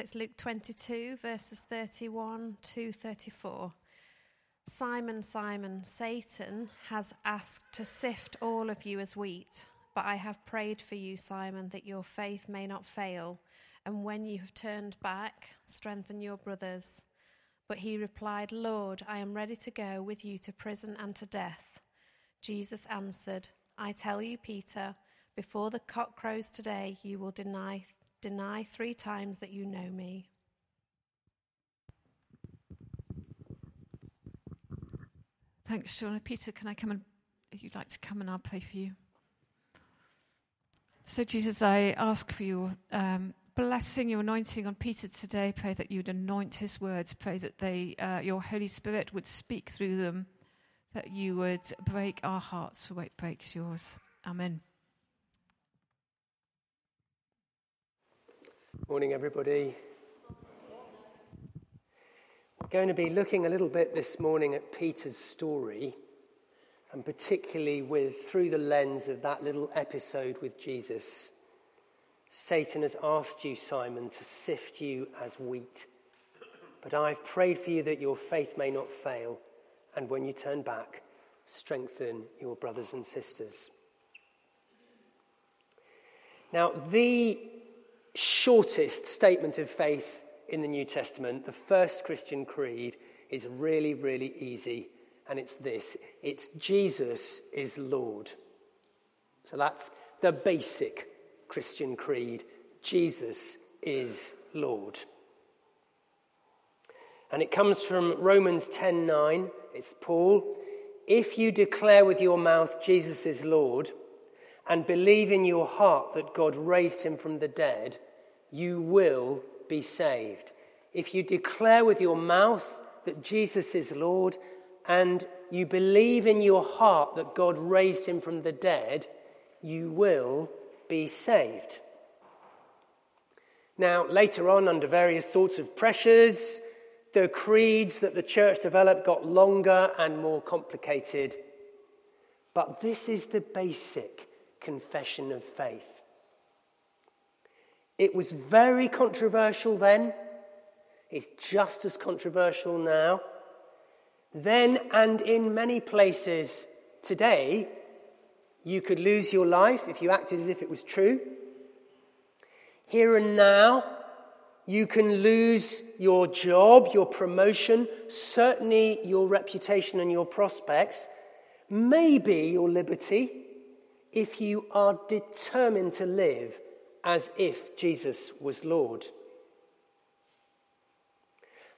So it's Luke 22, verses 31 to 34. Simon, Simon, Satan has asked to sift all of you as wheat, but I have prayed for you, Simon, that your faith may not fail, and when you have turned back, strengthen your brothers. But he replied, Lord, I am ready to go with you to prison and to death. Jesus answered, I tell you, Peter, before the cock crows today, you will deny Deny three times that you know me. Thanks, Shauna. Peter, can I come and, if you'd like to come and I'll pray for you. So, Jesus, I ask for your um, blessing, your anointing on Peter today. Pray that you'd anoint his words. Pray that they, uh, your Holy Spirit would speak through them, that you would break our hearts for what breaks yours. Amen. Morning, everybody. We're going to be looking a little bit this morning at Peter's story, and particularly with through the lens of that little episode with Jesus. Satan has asked you, Simon, to sift you as wheat. But I've prayed for you that your faith may not fail, and when you turn back, strengthen your brothers and sisters. Now, the shortest statement of faith in the New Testament, the first Christian creed, is really, really easy. And it's this it's Jesus is Lord. So that's the basic Christian creed Jesus is Lord. And it comes from Romans 10:9. It's Paul. If you declare with your mouth Jesus is Lord and believe in your heart that God raised him from the dead, you will be saved. If you declare with your mouth that Jesus is Lord and you believe in your heart that God raised him from the dead, you will be saved. Now, later on, under various sorts of pressures, the creeds that the church developed got longer and more complicated. But this is the basic confession of faith. It was very controversial then. It's just as controversial now. Then and in many places today, you could lose your life if you acted as if it was true. Here and now, you can lose your job, your promotion, certainly your reputation and your prospects, maybe your liberty if you are determined to live as if Jesus was Lord.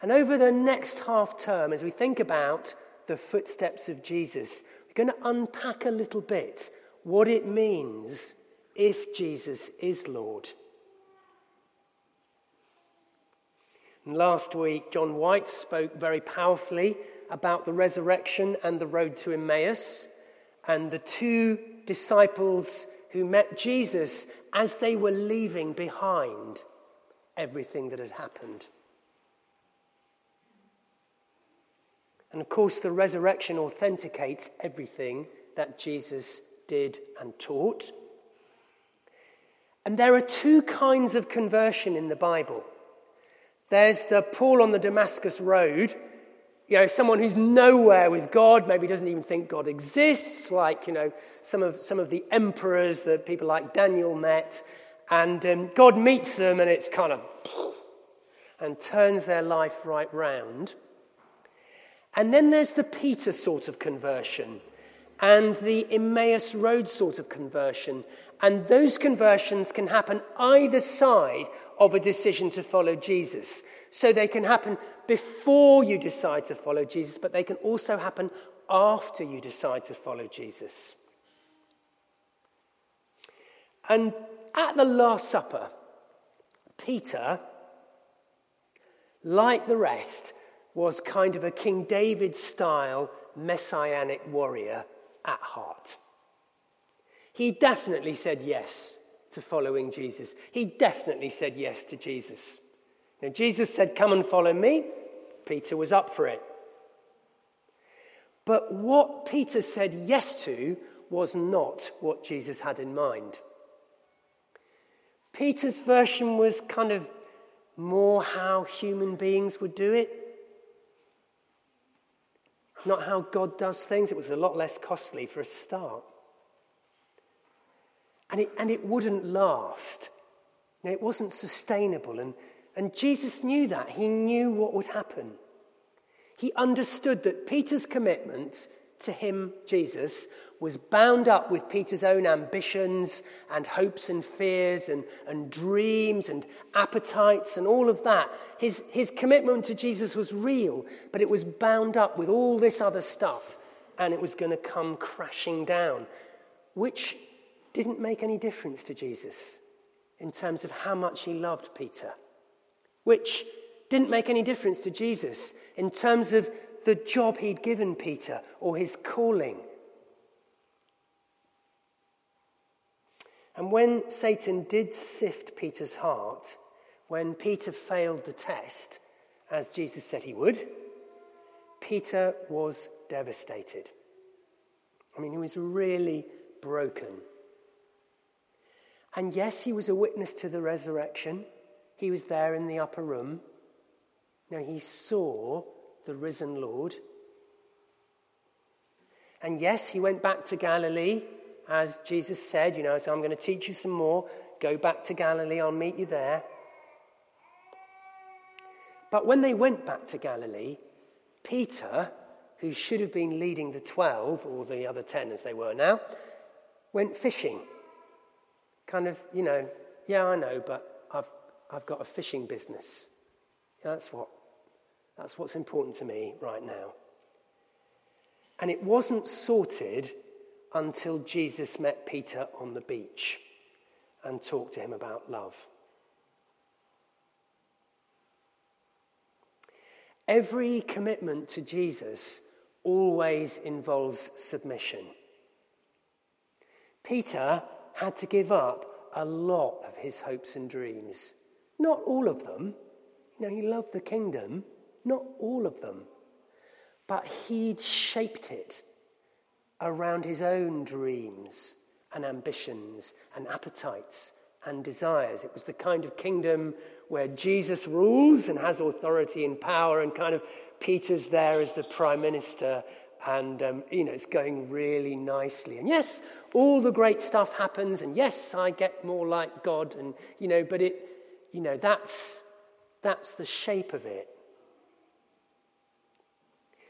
And over the next half term, as we think about the footsteps of Jesus, we're going to unpack a little bit what it means if Jesus is Lord. And last week, John White spoke very powerfully about the resurrection and the road to Emmaus and the two disciples who met Jesus as they were leaving behind everything that had happened. And of course, the resurrection authenticates everything that Jesus did and taught. And there are two kinds of conversion in the Bible. There's the Paul on the Damascus Road you know, someone who's nowhere with God, maybe doesn't even think God exists, like, you know, some of, some of the emperors that people like Daniel met. And um, God meets them and it's kind of, and turns their life right round. And then there's the Peter sort of conversion and the Emmaus Road sort of conversion. And those conversions can happen either side of a decision to follow Jesus. So they can happen before you decide to follow Jesus, but they can also happen after you decide to follow Jesus. And at the Last Supper, Peter, like the rest, was kind of a King David style messianic warrior at heart. He definitely said yes to following Jesus. He definitely said yes to Jesus. Now, Jesus said, Come and follow me. Peter was up for it. But what Peter said yes to was not what Jesus had in mind. Peter's version was kind of more how human beings would do it. Not how God does things. It was a lot less costly for a start. And it, and it wouldn't last. Know, it wasn't sustainable. And, and Jesus knew that. He knew what would happen. He understood that Peter's commitment to him, Jesus, was bound up with Peter's own ambitions and hopes and fears and, and dreams and appetites and all of that. His, his commitment to Jesus was real, but it was bound up with all this other stuff and it was going to come crashing down, which didn't make any difference to Jesus in terms of how much he loved Peter, which didn't make any difference to Jesus in terms of the job he'd given Peter or his calling. And when Satan did sift Peter's heart, when Peter failed the test, as Jesus said he would, Peter was devastated. I mean, he was really broken. And yes, he was a witness to the resurrection. He was there in the upper room. Now, he saw the risen Lord. And yes, he went back to Galilee, as Jesus said, you know, so I'm going to teach you some more. Go back to Galilee, I'll meet you there. But when they went back to Galilee, Peter, who should have been leading the 12, or the other 10 as they were now, went fishing. Kind of, you know, yeah, I know, but I've, I've got a fishing business. That's what that's what's important to me right now. And it wasn't sorted until Jesus met Peter on the beach and talked to him about love. Every commitment to Jesus always involves submission. Peter had to give up a lot of his hopes and dreams. Not all of them. You know, he loved the kingdom, not all of them. But he'd shaped it around his own dreams and ambitions and appetites and desires. It was the kind of kingdom where Jesus rules and has authority and power, and kind of Peter's there as the prime minister, and um, you know it's going really nicely. And yes, all the great stuff happens, and yes, I get more like God, and you know, but it, you know, that's that's the shape of it.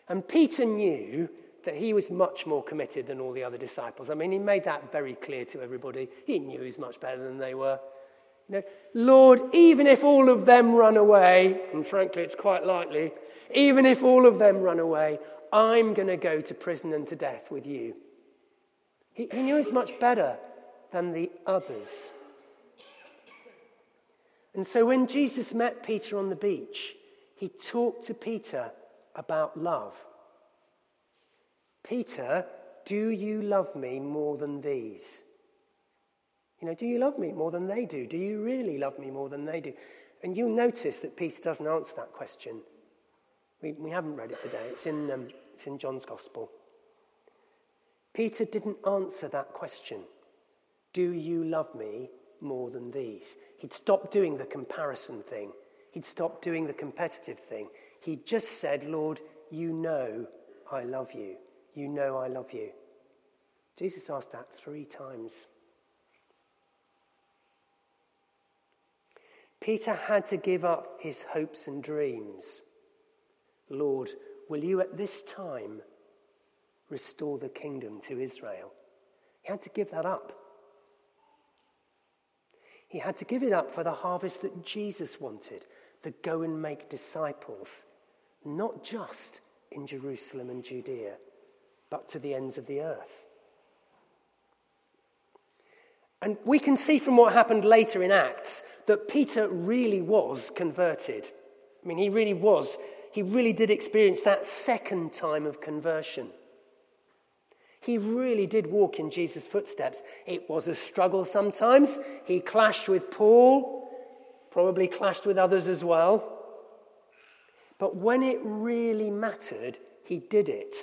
And Peter knew that he was much more committed than all the other disciples. I mean, he made that very clear to everybody. He knew he was much better than they were. You know, Lord, even if all of them run away, and frankly, it's quite likely, even if all of them run away, I'm going to go to prison and to death with you. He, he knew he's much better than the others. And so when Jesus met Peter on the beach, he talked to Peter about love. Peter, do you love me more than these? You know, do you love me more than they do? Do you really love me more than they do? And you'll notice that Peter doesn't answer that question. We, we haven't read it today, it's in, um, it's in John's Gospel. Peter didn't answer that question Do you love me more than these? He'd stopped doing the comparison thing, he'd stopped doing the competitive thing. He just said, Lord, you know I love you. You know I love you. Jesus asked that three times. Peter had to give up his hopes and dreams. Lord, will you at this time restore the kingdom to Israel? He had to give that up. He had to give it up for the harvest that Jesus wanted the go and make disciples not just in Jerusalem and Judea, but to the ends of the earth. And we can see from what happened later in Acts that Peter really was converted. I mean, he really was. He really did experience that second time of conversion. He really did walk in Jesus' footsteps. It was a struggle sometimes. He clashed with Paul, probably clashed with others as well. But when it really mattered, he did it.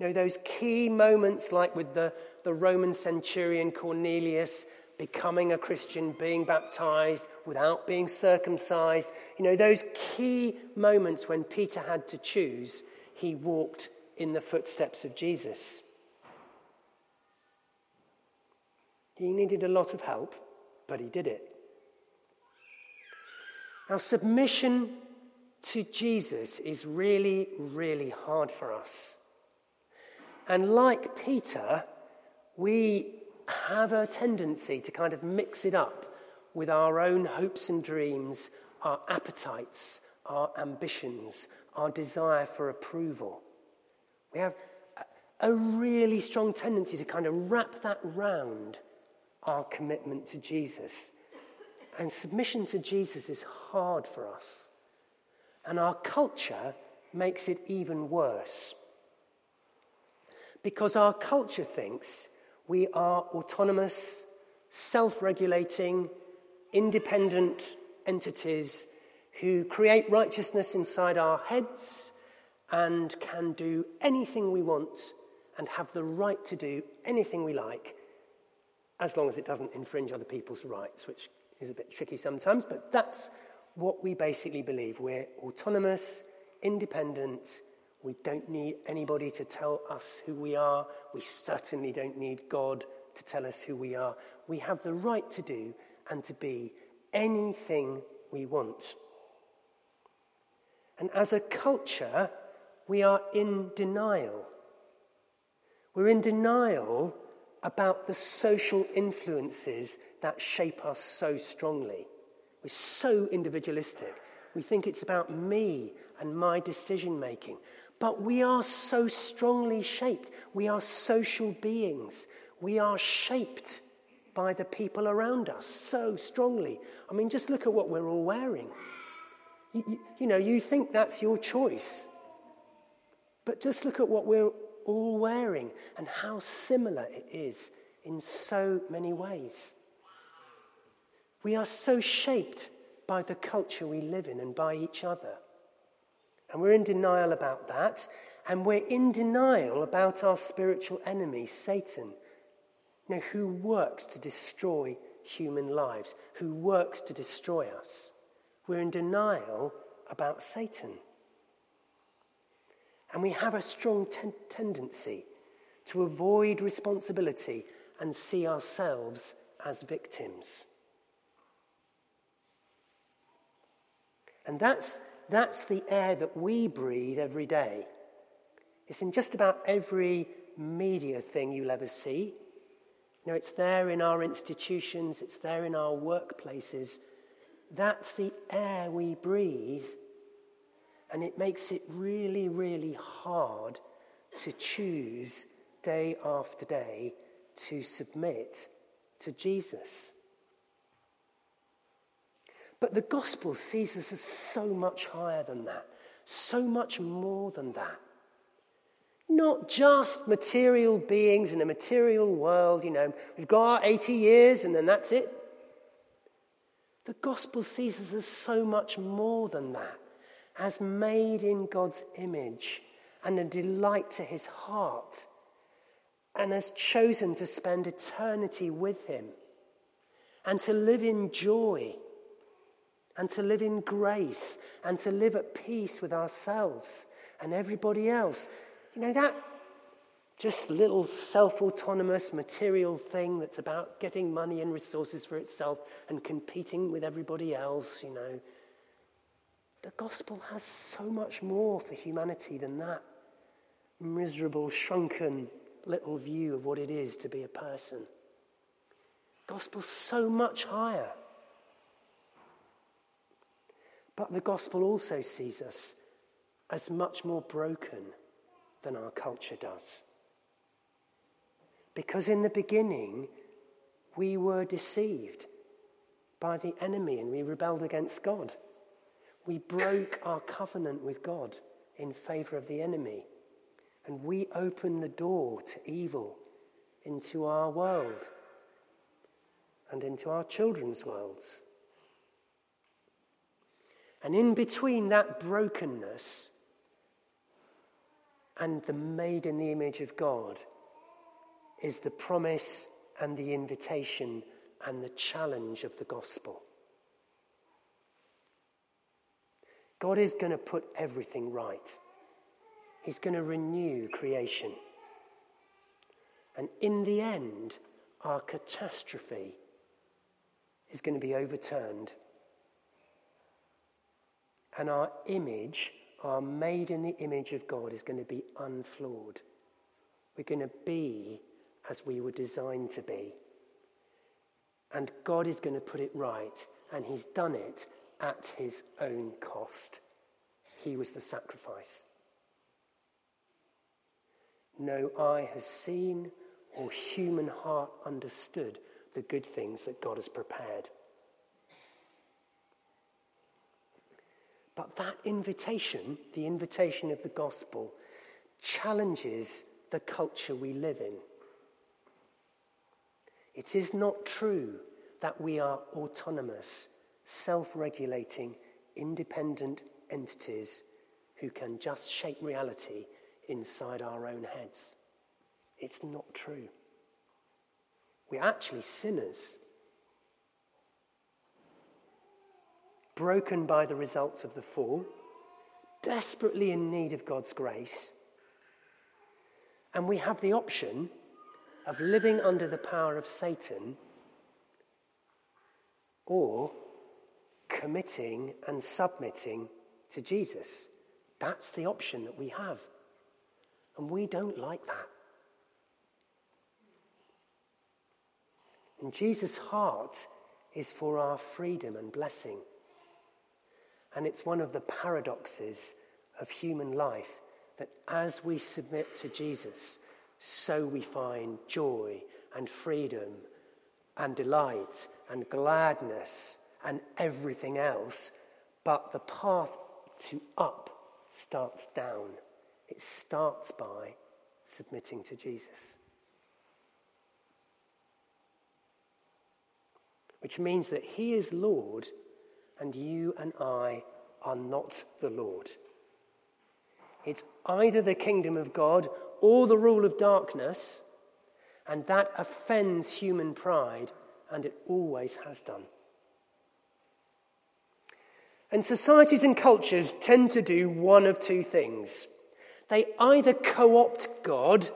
You know, those key moments like with the, the Roman centurion Cornelius, becoming a Christian, being baptized, without being circumcised. You know, those key moments when Peter had to choose, he walked in the footsteps of Jesus. He needed a lot of help, but he did it. Now, submission to Jesus is really, really hard for us. And like Peter, we have a tendency to kind of mix it up with our own hopes and dreams, our appetites, our ambitions, our desire for approval. We have a really strong tendency to kind of wrap that round our commitment to Jesus. And submission to Jesus is hard for us. And our culture makes it even worse. Because our culture thinks we are autonomous, self regulating, independent entities who create righteousness inside our heads and can do anything we want and have the right to do anything we like as long as it doesn't infringe other people's rights, which is a bit tricky sometimes, but that's what we basically believe. We're autonomous, independent. We don't need anybody to tell us who we are. We certainly don't need God to tell us who we are. We have the right to do and to be anything we want. And as a culture, we are in denial. We're in denial about the social influences that shape us so strongly. We're so individualistic. We think it's about me and my decision making. But we are so strongly shaped. We are social beings. We are shaped by the people around us so strongly. I mean, just look at what we're all wearing. You, you, you know, you think that's your choice. But just look at what we're all wearing and how similar it is in so many ways. We are so shaped by the culture we live in and by each other. And we're in denial about that. And we're in denial about our spiritual enemy, Satan, you know, who works to destroy human lives, who works to destroy us. We're in denial about Satan. And we have a strong ten- tendency to avoid responsibility and see ourselves as victims. And that's, that's the air that we breathe every day. It's in just about every media thing you'll ever see. You know, it's there in our institutions, it's there in our workplaces. That's the air we breathe and it makes it really, really hard to choose day after day to submit to Jesus. But the gospel sees us as so much higher than that, so much more than that. Not just material beings in a material world, you know, we've got our 80 years and then that's it. The gospel sees us as so much more than that as made in God's image and a delight to his heart, and has chosen to spend eternity with him, and to live in joy, and to live in grace, and to live at peace with ourselves and everybody else. You know, that just little self autonomous material thing that's about getting money and resources for itself and competing with everybody else, you know the gospel has so much more for humanity than that miserable, shrunken little view of what it is to be a person. The Gospel's so much higher. But the gospel also sees us as much more broken than our culture does. Because in the beginning, we were deceived by the enemy and we rebelled against God. We broke our covenant with God in favor of the enemy. And we opened the door to evil into our world and into our children's worlds. And in between that brokenness and the made in the image of God is the promise and the invitation and the challenge of the gospel. God is going to put everything right. He's going to renew creation. And in the end, our catastrophe is going to be overturned. And our image, our made in the image of God, is going to be unflawed. We're going to be as we were designed to be. And God is going to put it right, and He's done it at His own cost. He was the sacrifice. No eye has seen or human heart understood the good things that God has prepared. But that invitation, the invitation of the gospel, challenges the culture we live in. It is not true that we are autonomous, self regulating, independent entities who can just shape reality inside our own heads. It's not true. We're actually sinners, broken by the results of the fall, desperately in need of God's grace. And we have the option of living under the power of Satan or committing and submitting to Jesus. That's the option that we have. And we don't like that. And Jesus' heart is for our freedom and blessing. And it's one of the paradoxes of human life that as we submit to Jesus, so we find joy and freedom and delight and gladness and everything else. But the path to up starts down. It starts by submitting to Jesus. which means that He is Lord and you and I are not the Lord. It's either the kingdom of God or the rule of darkness, and that offends human pride, and it always has done. And societies and cultures tend to do one of two things. They either co opt God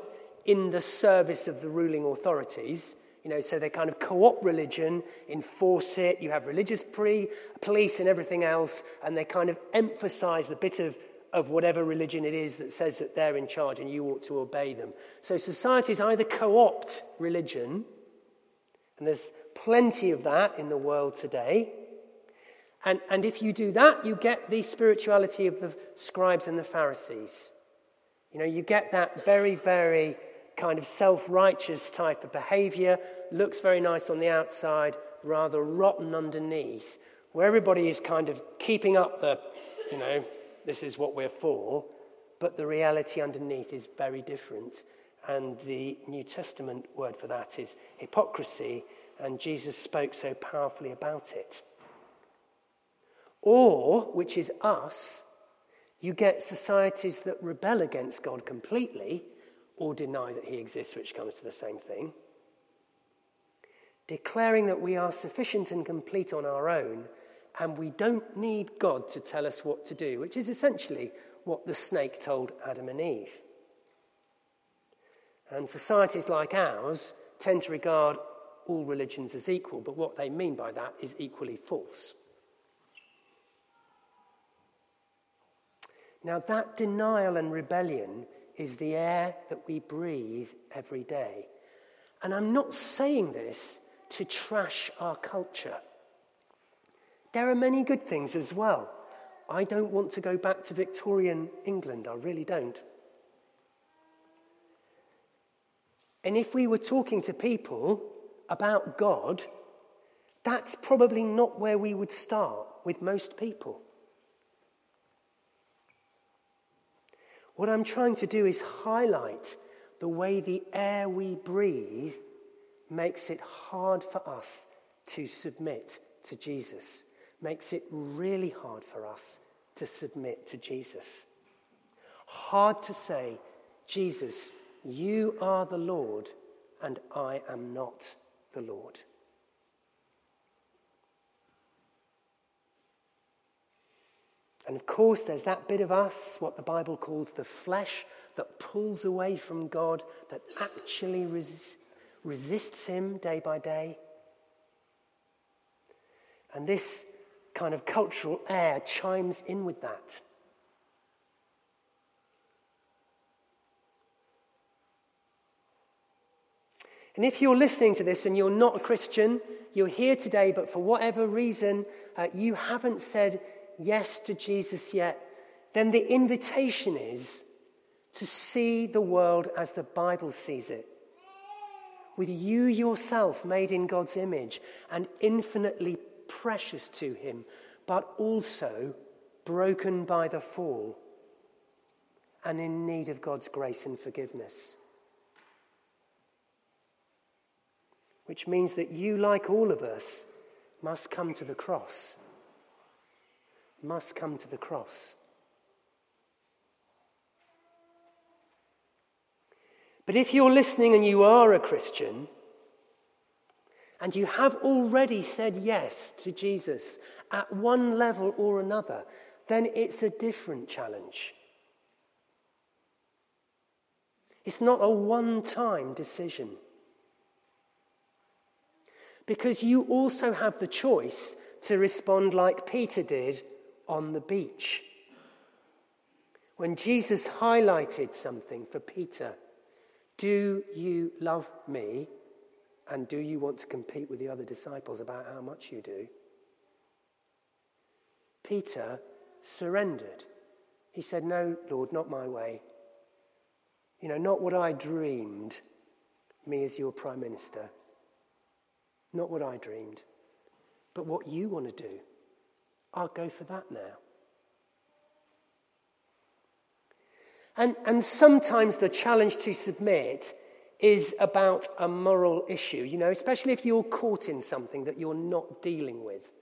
in the service of the ruling authorities, you know, so they kind of co opt religion, enforce it. You have religious pre, police and everything else, and they kind of emphasize the bit of, of whatever religion it is that says that they're in charge and you ought to obey them. So societies either co opt religion, and there's plenty of that in the world today. And, and if you do that, you get the spirituality of the scribes and the Pharisees. You know, you get that very, very kind of self righteous type of behavior, looks very nice on the outside, rather rotten underneath, where everybody is kind of keeping up the, you know, this is what we're for, but the reality underneath is very different. And the New Testament word for that is hypocrisy, and Jesus spoke so powerfully about it. Or, which is us, you get societies that rebel against God completely or deny that he exists, which comes to the same thing. Declaring that we are sufficient and complete on our own, and we don't need God to tell us what to do, which is essentially what the snake told Adam and Eve. And societies like ours tend to regard all religions as equal, but what they mean by that is equally false. Now, that denial and rebellion is the air that we breathe every day. And I'm not saying this to trash our culture. There are many good things as well. I don't want to go back to Victorian England, I really don't. And if we were talking to people about God, that's probably not where we would start with most people. What I'm trying to do is highlight the way the air we breathe makes it hard for us to submit to Jesus, makes it really hard for us to submit to Jesus. Hard to say, Jesus, you are the Lord, and I am not the Lord. And of course, there's that bit of us, what the Bible calls the flesh, that pulls away from God, that actually res- resists Him day by day. And this kind of cultural air chimes in with that. And if you're listening to this and you're not a Christian, you're here today, but for whatever reason uh, you haven't said yes to Jesus yet, then the invitation is to see the world as the Bible sees it. With you yourself made in God's image and infinitely precious to Him, but also broken by the fall and in need of God's grace and forgiveness. Which means that you, like all of us, must come to the cross. Must come to the cross. But if you're listening and you are a Christian, and you have already said yes to Jesus at one level or another, then it's a different challenge. It's not a one time decision. Because you also have the choice to respond like Peter did on the beach. When Jesus highlighted something for Peter, do you love me? And do you want to compete with the other disciples about how much you do? Peter surrendered. He said, No, Lord, not my way. You know, not what I dreamed, me as your prime minister. Not what I dreamed, but what you want to do. I'll go for that now. And, and sometimes the challenge to submit is about a moral issue, you know, especially if you're caught in something that you're not dealing with.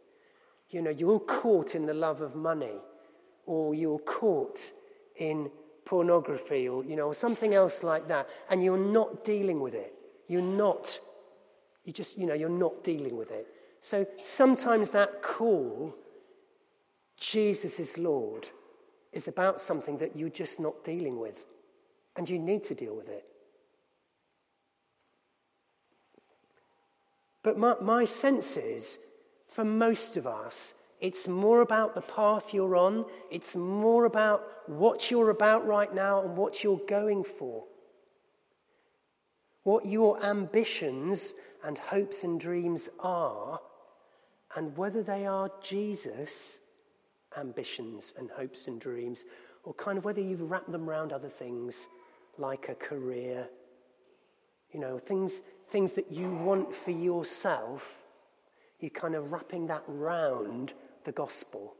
You know, you're caught in the love of money, or you're caught in pornography, or, you know, or something else like that, and you're not dealing with it. You're not, you just, you know, you're not dealing with it. So sometimes that call, Jesus is Lord, is about something that you're just not dealing with, and you need to deal with it. But my, my sense is, for most of us, it's more about the path you're on, it's more about what you're about right now and what you're going for. What your ambitions and hopes and dreams are, and whether they are Jesus ambitions and hopes and dreams, or kind of whether you've wrapped them around other things like a career, you know, things, things that you want for yourself, you're kind of wrapping that round the gospel.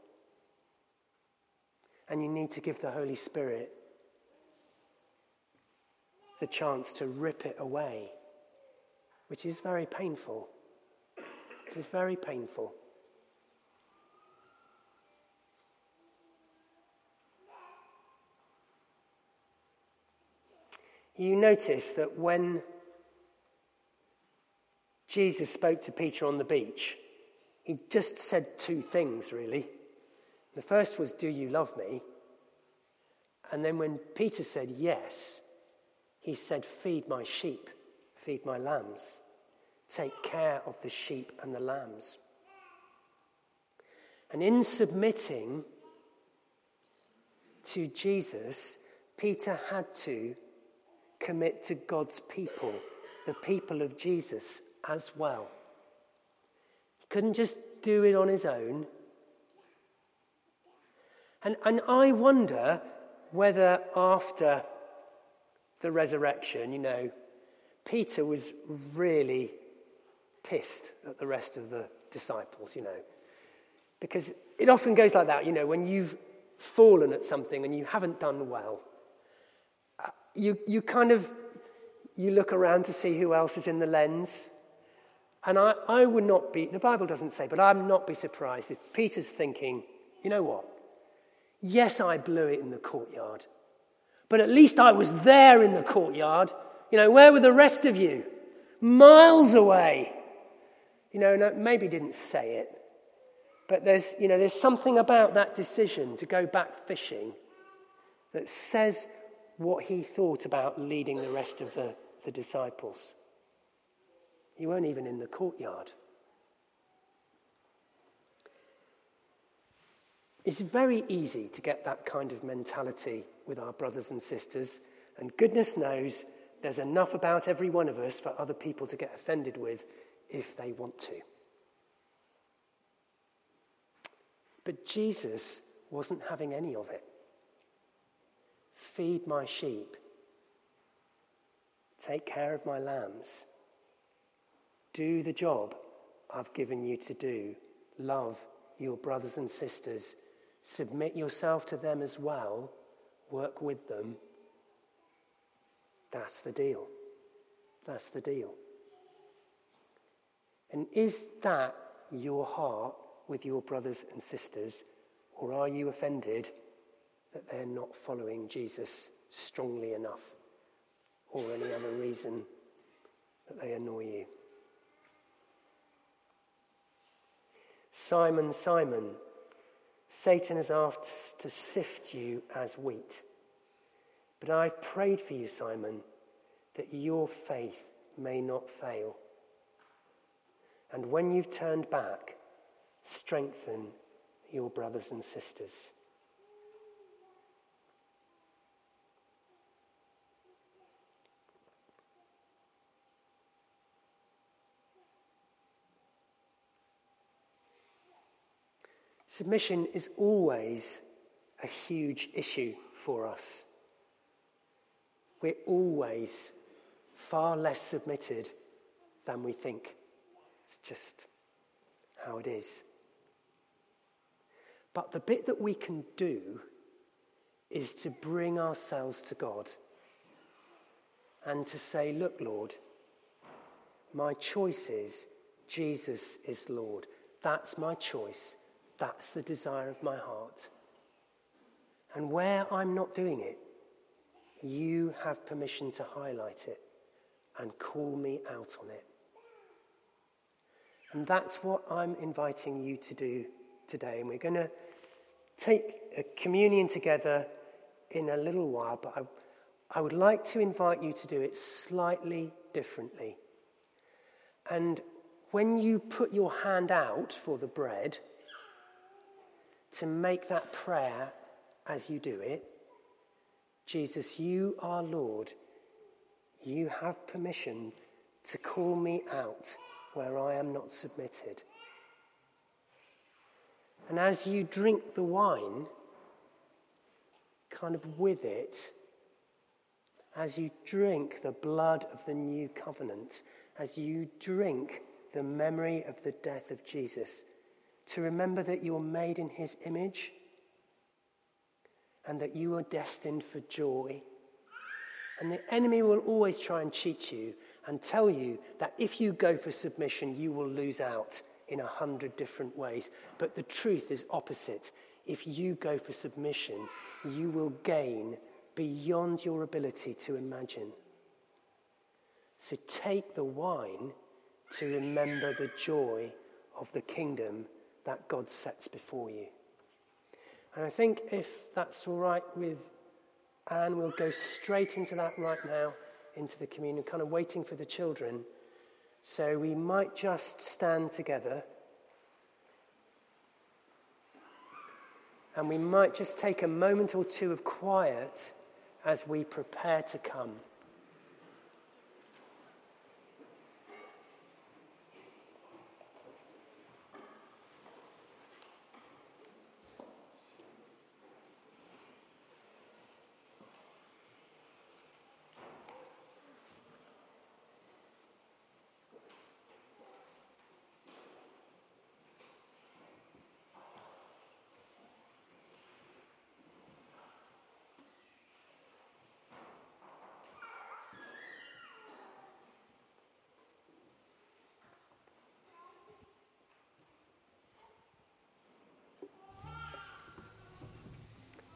And you need to give the Holy Spirit the chance to rip it away, which is very painful. It is very painful. You notice that when Jesus spoke to Peter on the beach, he just said two things, really. The first was, Do you love me? And then when Peter said yes, he said, Feed my sheep, feed my lambs, take care of the sheep and the lambs. And in submitting to Jesus, Peter had to commit to God's people, the people of Jesus as well. He couldn't just do it on his own. And, and I wonder whether after the resurrection, you know, Peter was really pissed at the rest of the disciples, you know. Because it often goes like that, you know, when you've fallen at something and you haven't done well you, you kind of you look around to see who else is in the lens. And I, I would not be, the Bible doesn't say, but I'd not be surprised if Peter's thinking, you know what? Yes, I blew it in the courtyard, but at least I was there in the courtyard. You know, where were the rest of you? Miles away. You know, no, maybe didn't say it, But there's, you know, there's something about that decision to go back fishing that says what he thought about leading the rest of the, the disciples. You weren't even in the courtyard. It's very easy to get that kind of mentality with our brothers and sisters, and goodness knows there's enough about every one of us for other people to get offended with if they want to. But Jesus wasn't having any of it. Feed my sheep. Take care of my lambs. Do the job I've given you to do. Love your brothers and sisters. Submit yourself to them as well. Work with them. That's the deal. That's the deal. And is that your heart with your brothers and sisters, or are you offended that they're not following Jesus strongly enough, or any other reason that they annoy you? Simon, Simon, Satan has asked to sift you as wheat. But I've prayed for you, Simon, that your faith may not fail. And when you've turned back, strengthen your brothers and sisters. Submission is always a huge issue for us. We're always far less submitted than we think. It's just how it is. But the bit that we can do is to bring ourselves to God and to say, Look, Lord, my choice is Jesus is Lord. That's my choice. That's the desire of my heart. And where I'm not doing it, you have permission to highlight it and call me out on it. And that's what I'm inviting you to do today. And we're going to take a communion together in a little while, but I, I would like to invite you to do it slightly differently. And when you put your hand out for the bread, to make that prayer as you do it Jesus, you are Lord. You have permission to call me out where I am not submitted. And as you drink the wine, kind of with it, as you drink the blood of the new covenant, as you drink the memory of the death of Jesus, to remember that you're made in his image and that you are destined for joy. And the enemy will always try and cheat you and tell you that if you go for submission, you will lose out in a hundred different ways. But the truth is opposite. If you go for submission, you will gain beyond your ability to imagine. So take the wine to remember the joy of the kingdom that God sets before you. And I think if that's all right with Anne, we'll go straight into that right now, into the communion, kind of waiting for the children. So we might just stand together. And we might just take a moment or two of quiet as we prepare to come.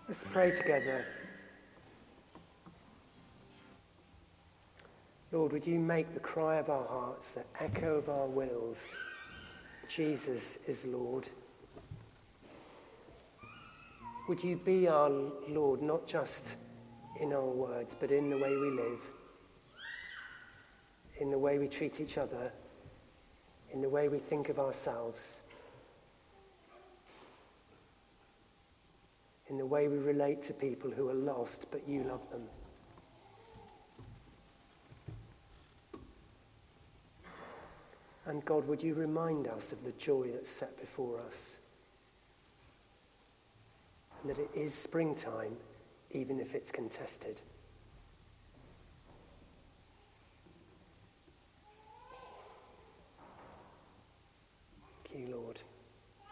Let's pray together. Lord, would you make the cry of our hearts, the echo of our wills, Jesus is Lord. Would you be our Lord, not just in our words, but in the way we live, in the way we treat each other, in the way we think of ourselves, in the way we relate to people who are lost, but you love them. And God, would you remind us of the joy that's set before us? And that it is springtime, even if it's contested. Thank you, Lord.